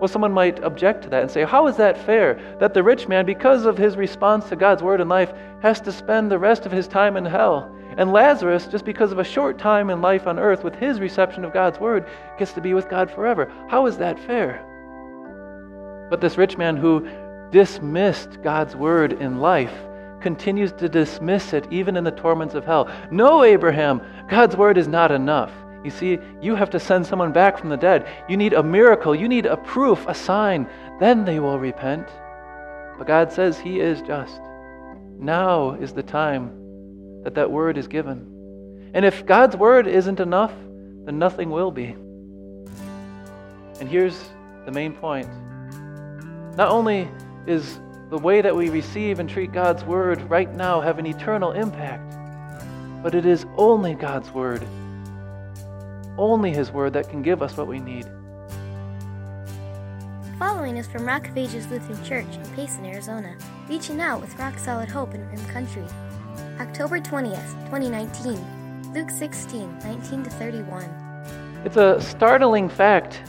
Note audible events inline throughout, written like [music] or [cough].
Well, someone might object to that and say, How is that fair? That the rich man, because of his response to God's word in life, has to spend the rest of his time in hell. And Lazarus, just because of a short time in life on earth with his reception of God's word, gets to be with God forever. How is that fair? But this rich man who dismissed God's word in life continues to dismiss it even in the torments of hell. No, Abraham, God's word is not enough. You see, you have to send someone back from the dead. You need a miracle. You need a proof, a sign. Then they will repent. But God says He is just. Now is the time that that word is given. And if God's word isn't enough, then nothing will be. And here's the main point. Not only is the way that we receive and treat God's word right now have an eternal impact, but it is only God's word only His Word that can give us what we need. The Following is from Rock of Ages Lutheran Church in Payson, Arizona, reaching out with rock solid hope in Rim Country. October 20th, 2019, Luke 16, 19 to 31. It's a startling fact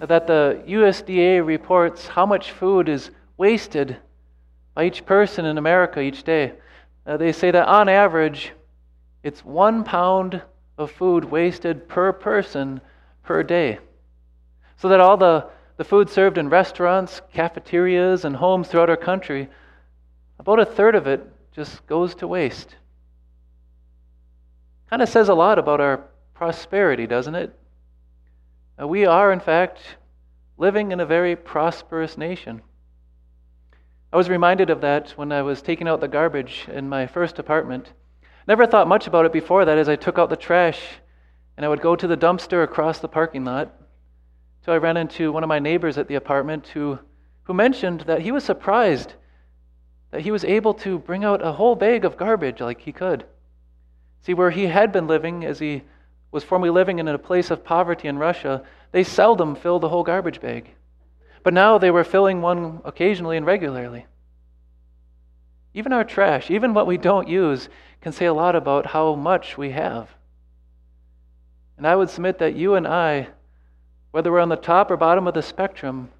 that the USDA reports how much food is wasted by each person in America each day. Uh, they say that on average, it's one pound of food wasted per person per day. So that all the, the food served in restaurants, cafeterias, and homes throughout our country, about a third of it just goes to waste. Kind of says a lot about our prosperity, doesn't it? Uh, we are, in fact, living in a very prosperous nation. I was reminded of that when I was taking out the garbage in my first apartment. Never thought much about it before that as I took out the trash and I would go to the dumpster across the parking lot. So I ran into one of my neighbors at the apartment who, who mentioned that he was surprised that he was able to bring out a whole bag of garbage like he could. See, where he had been living, as he was formerly living in a place of poverty in Russia, they seldom filled the whole garbage bag. But now they were filling one occasionally and regularly. Even our trash, even what we don't use, can say a lot about how much we have. And I would submit that you and I, whether we're on the top or bottom of the spectrum,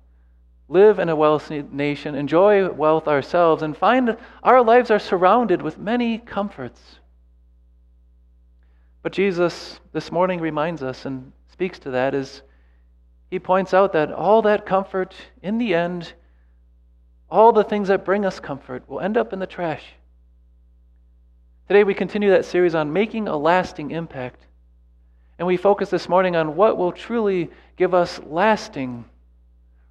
live in a wealthy nation, enjoy wealth ourselves, and find our lives are surrounded with many comforts. But Jesus this morning reminds us and speaks to that as he points out that all that comfort, in the end, all the things that bring us comfort, will end up in the trash. Today, we continue that series on making a lasting impact. And we focus this morning on what will truly give us lasting,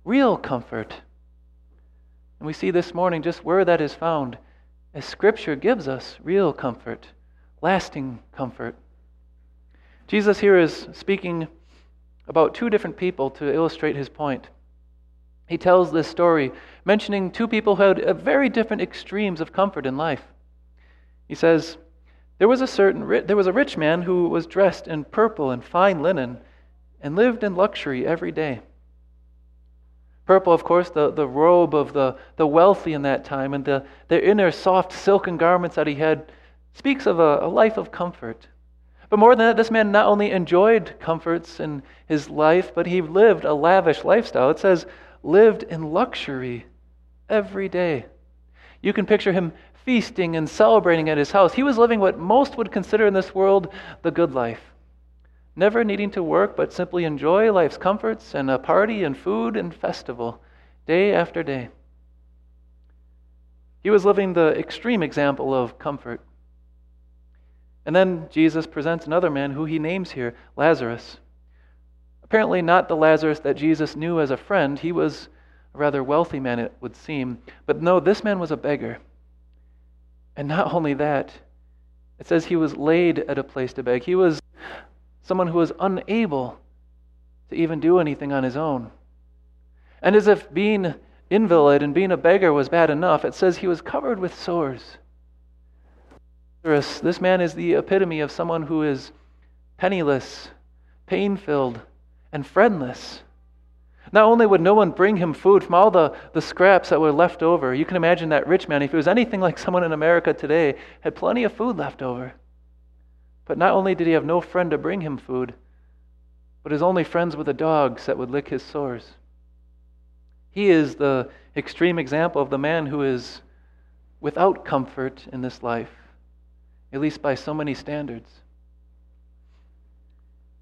real comfort. And we see this morning just where that is found, as Scripture gives us real comfort, lasting comfort. Jesus here is speaking about two different people to illustrate his point. He tells this story mentioning two people who had uh, very different extremes of comfort in life. He says, there was, a certain, there was a rich man who was dressed in purple and fine linen and lived in luxury every day. Purple, of course, the, the robe of the, the wealthy in that time, and the, the inner soft silken garments that he had speaks of a, a life of comfort. But more than that, this man not only enjoyed comforts in his life, but he lived a lavish lifestyle. It says, lived in luxury every day. You can picture him feasting and celebrating at his house. He was living what most would consider in this world the good life. Never needing to work, but simply enjoy life's comforts and a party and food and festival day after day. He was living the extreme example of comfort. And then Jesus presents another man who he names here Lazarus. Apparently, not the Lazarus that Jesus knew as a friend. He was a rather wealthy man, it would seem. But no, this man was a beggar. And not only that, it says he was laid at a place to beg. He was someone who was unable to even do anything on his own. And as if being invalid and being a beggar was bad enough, it says he was covered with sores. This man is the epitome of someone who is penniless, pain filled, and friendless. Not only would no one bring him food from all the, the scraps that were left over, you can imagine that rich man, if he was anything [laughs] like someone in America today, had plenty of food left over. But not only did he have no friend to bring him food, but his only friends were the dogs that would lick his sores. He is the extreme example of the man who is without comfort in this life, at least by so many standards.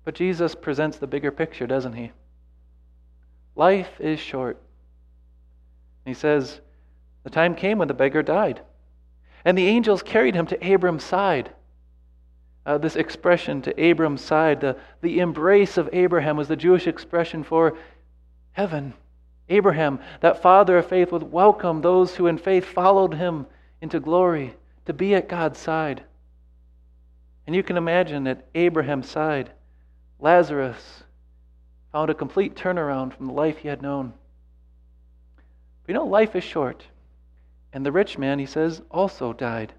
But Jesus presents the bigger picture, doesn't he? Life is short. He says, The time came when the beggar died, and the angels carried him to Abram's side. Uh, this expression to Abram's side, the, the embrace of Abraham, was the Jewish expression for heaven. Abraham, that father of faith, would welcome those who in faith followed him into glory to be at God's side. And you can imagine at Abraham's side, Lazarus found a complete turnaround from the life he had known. But you know, life is short. And the rich man, he says, also died.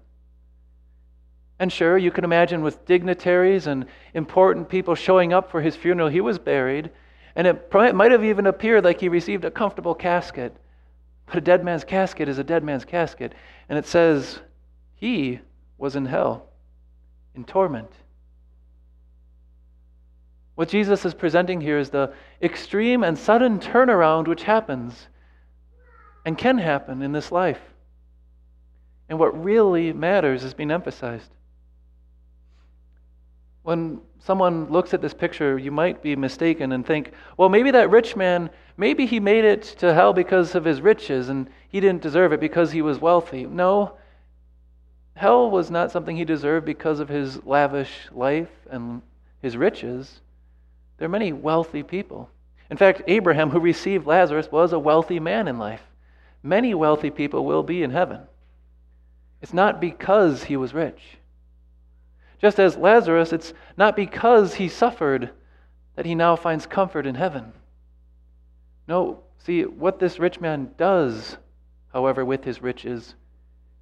And sure, you can imagine with dignitaries and important people showing up for his funeral, he was buried. And it might have even appeared like he received a comfortable casket. But a dead man's casket is a dead man's casket. And it says he was in hell, in torment. What Jesus is presenting here is the extreme and sudden turnaround which happens and can happen in this life. And what really matters is being emphasized. When someone looks at this picture, you might be mistaken and think, well, maybe that rich man, maybe he made it to hell because of his riches and he didn't deserve it because he was wealthy. No, hell was not something he deserved because of his lavish life and his riches. There are many wealthy people. In fact, Abraham, who received Lazarus, was a wealthy man in life. Many wealthy people will be in heaven. It's not because he was rich. Just as Lazarus, it's not because he suffered that he now finds comfort in heaven. No, see, what this rich man does, however, with his riches,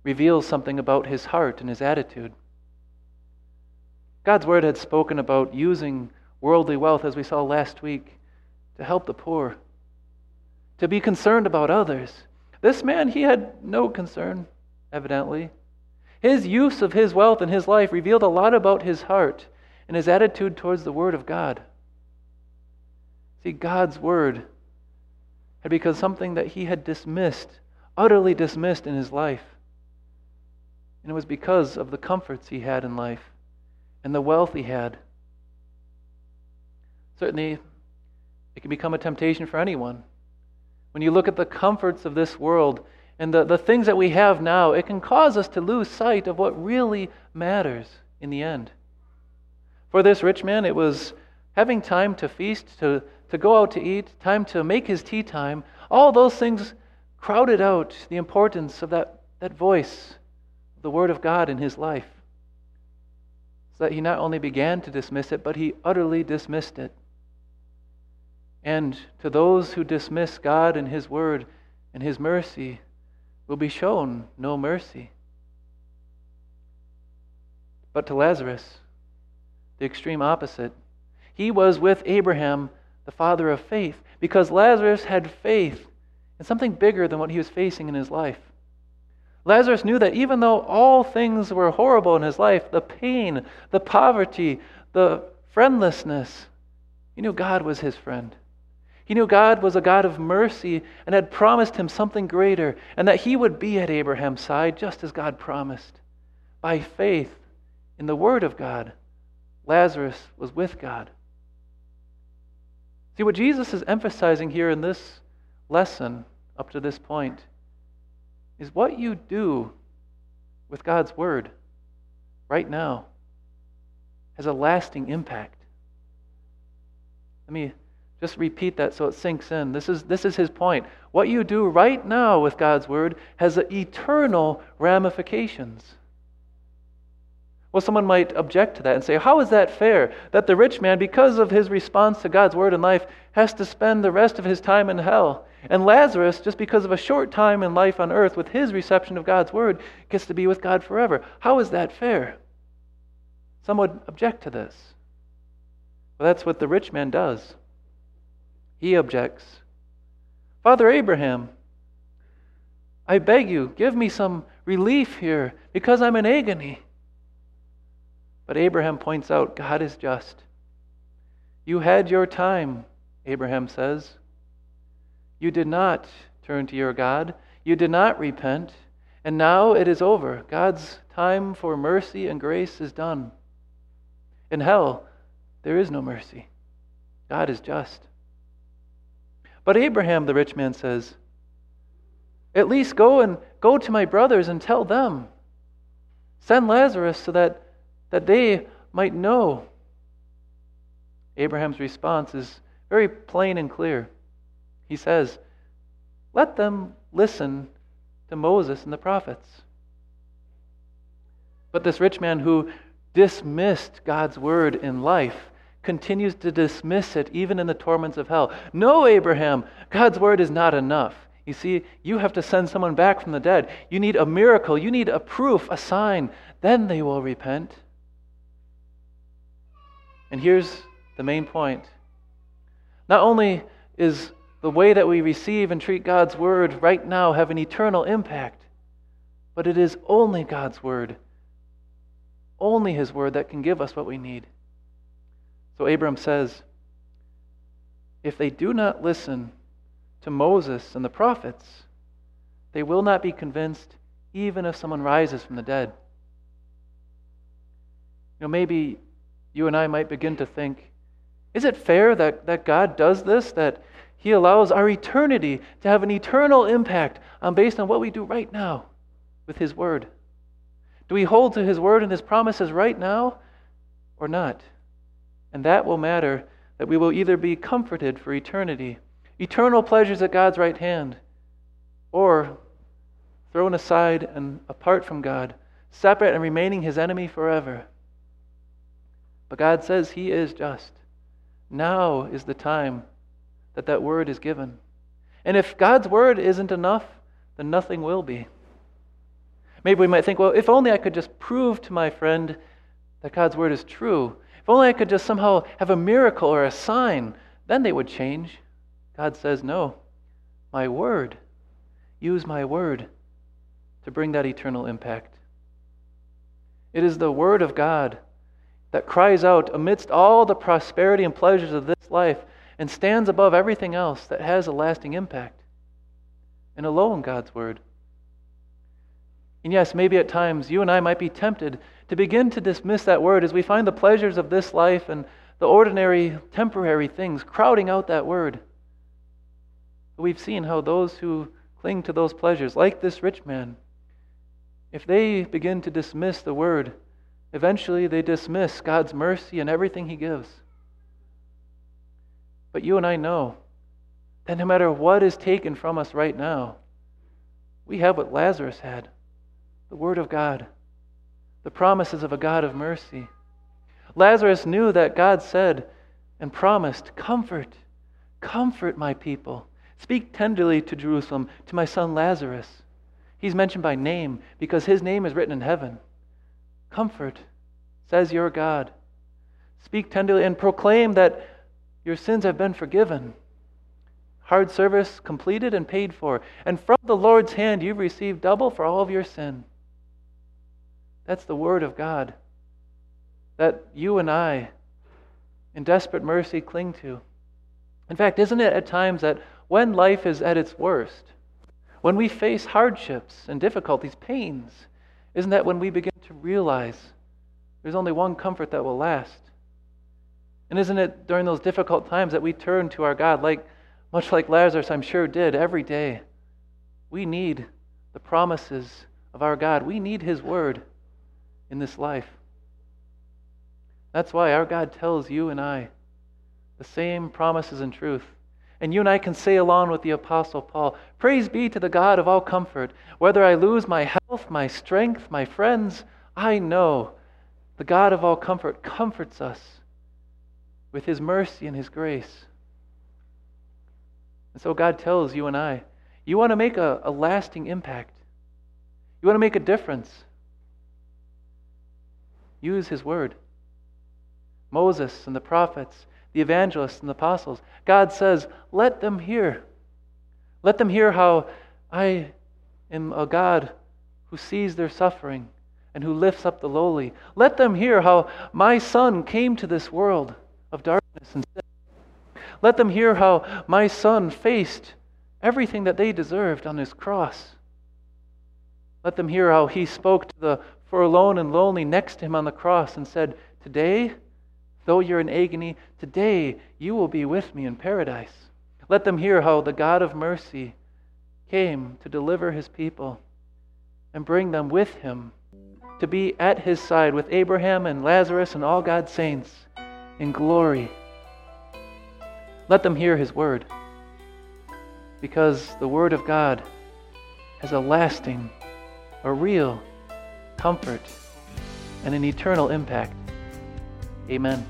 reveals something about his heart and his attitude. God's word had spoken about using worldly wealth, as we saw last week, to help the poor, to be concerned about others. This man, he had no concern, evidently. His use of his wealth and his life revealed a lot about his heart and his attitude towards the Word of God. See, God's Word had become something that he had dismissed, utterly dismissed in his life. And it was because of the comforts he had in life and the wealth he had. Certainly, it can become a temptation for anyone. When you look at the comforts of this world, and the, the things that we have now, it can cause us to lose sight of what really matters in the end. For this rich man, it was having time to feast, to, to go out to eat, time to make his tea time. All those things crowded out the importance of that, that voice, the Word of God in his life. So that he not only began to dismiss it, but he utterly dismissed it. And to those who dismiss God and His Word and His mercy, will be shown no mercy. But to Lazarus, the extreme opposite. He was with Abraham, the father of faith, because Lazarus had faith in something bigger than what he was facing in his life. Lazarus knew that even though all things were horrible in his life the pain, the poverty, the friendlessness he knew God was his friend. He knew God was a God of mercy and had promised him something greater, and that he would be at Abraham's side just as God promised. By faith in the Word of God, Lazarus was with God. See, what Jesus is emphasizing here in this lesson up to this point is what you do with God's Word right now has a lasting impact. Let me just repeat that so it sinks in. This is, this is his point. What you do right now with God's word has eternal ramifications. Well, someone might object to that and say, How is that fair? That the rich man, because of his response to God's word in life, has to spend the rest of his time in hell. And Lazarus, just because of a short time in life on earth with his reception of God's word, gets to be with God forever. How is that fair? Some would object to this. Well, that's what the rich man does. He objects. Father Abraham, I beg you, give me some relief here because I'm in agony. But Abraham points out God is just. You had your time, Abraham says. You did not turn to your God. You did not repent, and now it is over. God's time for mercy and grace is done. In hell, there is no mercy. God is just. But Abraham, the rich man, says, At least go and go to my brothers and tell them. Send Lazarus so that, that they might know. Abraham's response is very plain and clear. He says, Let them listen to Moses and the prophets. But this rich man who dismissed God's word in life continues to dismiss it even in the torments of hell. No, Abraham, God's word is not enough. You see, you have to send someone back from the dead. You need a miracle, you need a proof, a sign. Then they will repent. And here's the main point. Not only is the way that we receive and treat God's word right now have an eternal impact, but it is only God's word, only his word that can give us what we need. So Abram says, if they do not listen to Moses and the prophets, they will not be convinced even if someone rises from the dead. You know, maybe you and I might begin to think is it fair that, that God does this, that He allows our eternity to have an eternal impact on based on what we do right now with His Word? Do we hold to His Word and His promises right now or not? And that will matter that we will either be comforted for eternity, eternal pleasures at God's right hand, or thrown aside and apart from God, separate and remaining His enemy forever. But God says He is just. Now is the time that that word is given. And if God's word isn't enough, then nothing will be. Maybe we might think, well, if only I could just prove to my friend that God's word is true. If only I could just somehow have a miracle or a sign, then they would change. God says, no. My word. Use my word to bring that eternal impact. It is the word of God that cries out amidst all the prosperity and pleasures of this life and stands above everything else that has a lasting impact. And alone God's Word. And yes, maybe at times you and I might be tempted to begin to dismiss that Word as we find the pleasures of this life and the ordinary, temporary things crowding out that Word. We've seen how those who cling to those pleasures, like this rich man, if they begin to dismiss the Word, Eventually, they dismiss God's mercy and everything He gives. But you and I know that no matter what is taken from us right now, we have what Lazarus had the Word of God, the promises of a God of mercy. Lazarus knew that God said and promised, Comfort, comfort my people. Speak tenderly to Jerusalem, to my son Lazarus. He's mentioned by name because his name is written in heaven. Comfort, says your God. Speak tenderly and proclaim that your sins have been forgiven. Hard service completed and paid for. And from the Lord's hand, you've received double for all of your sin. That's the word of God that you and I, in desperate mercy, cling to. In fact, isn't it at times that when life is at its worst, when we face hardships and difficulties, pains, isn't that when we begin to realize there's only one comfort that will last? And isn't it during those difficult times that we turn to our God, like much like Lazarus, I'm sure, did every day? We need the promises of our God. We need His word in this life. That's why our God tells you and I the same promises and truth and you and I can say along with the Apostle Paul Praise be to the God of all comfort. Whether I lose my health, my strength, my friends, I know the God of all comfort comforts us with his mercy and his grace. And so God tells you and I you want to make a, a lasting impact, you want to make a difference. Use his word. Moses and the prophets the evangelists and the apostles. God says, let them hear. Let them hear how I am a God who sees their suffering and who lifts up the lowly. Let them hear how my Son came to this world of darkness and sin. Let them hear how my Son faced everything that they deserved on his cross. Let them hear how he spoke to the forlorn and lonely next to him on the cross and said, Today, though you're in agony, today you will be with me in paradise. Let them hear how the God of mercy came to deliver his people and bring them with him to be at his side with Abraham and Lazarus and all God's saints in glory. Let them hear his word because the word of God has a lasting, a real comfort and an eternal impact. Amen.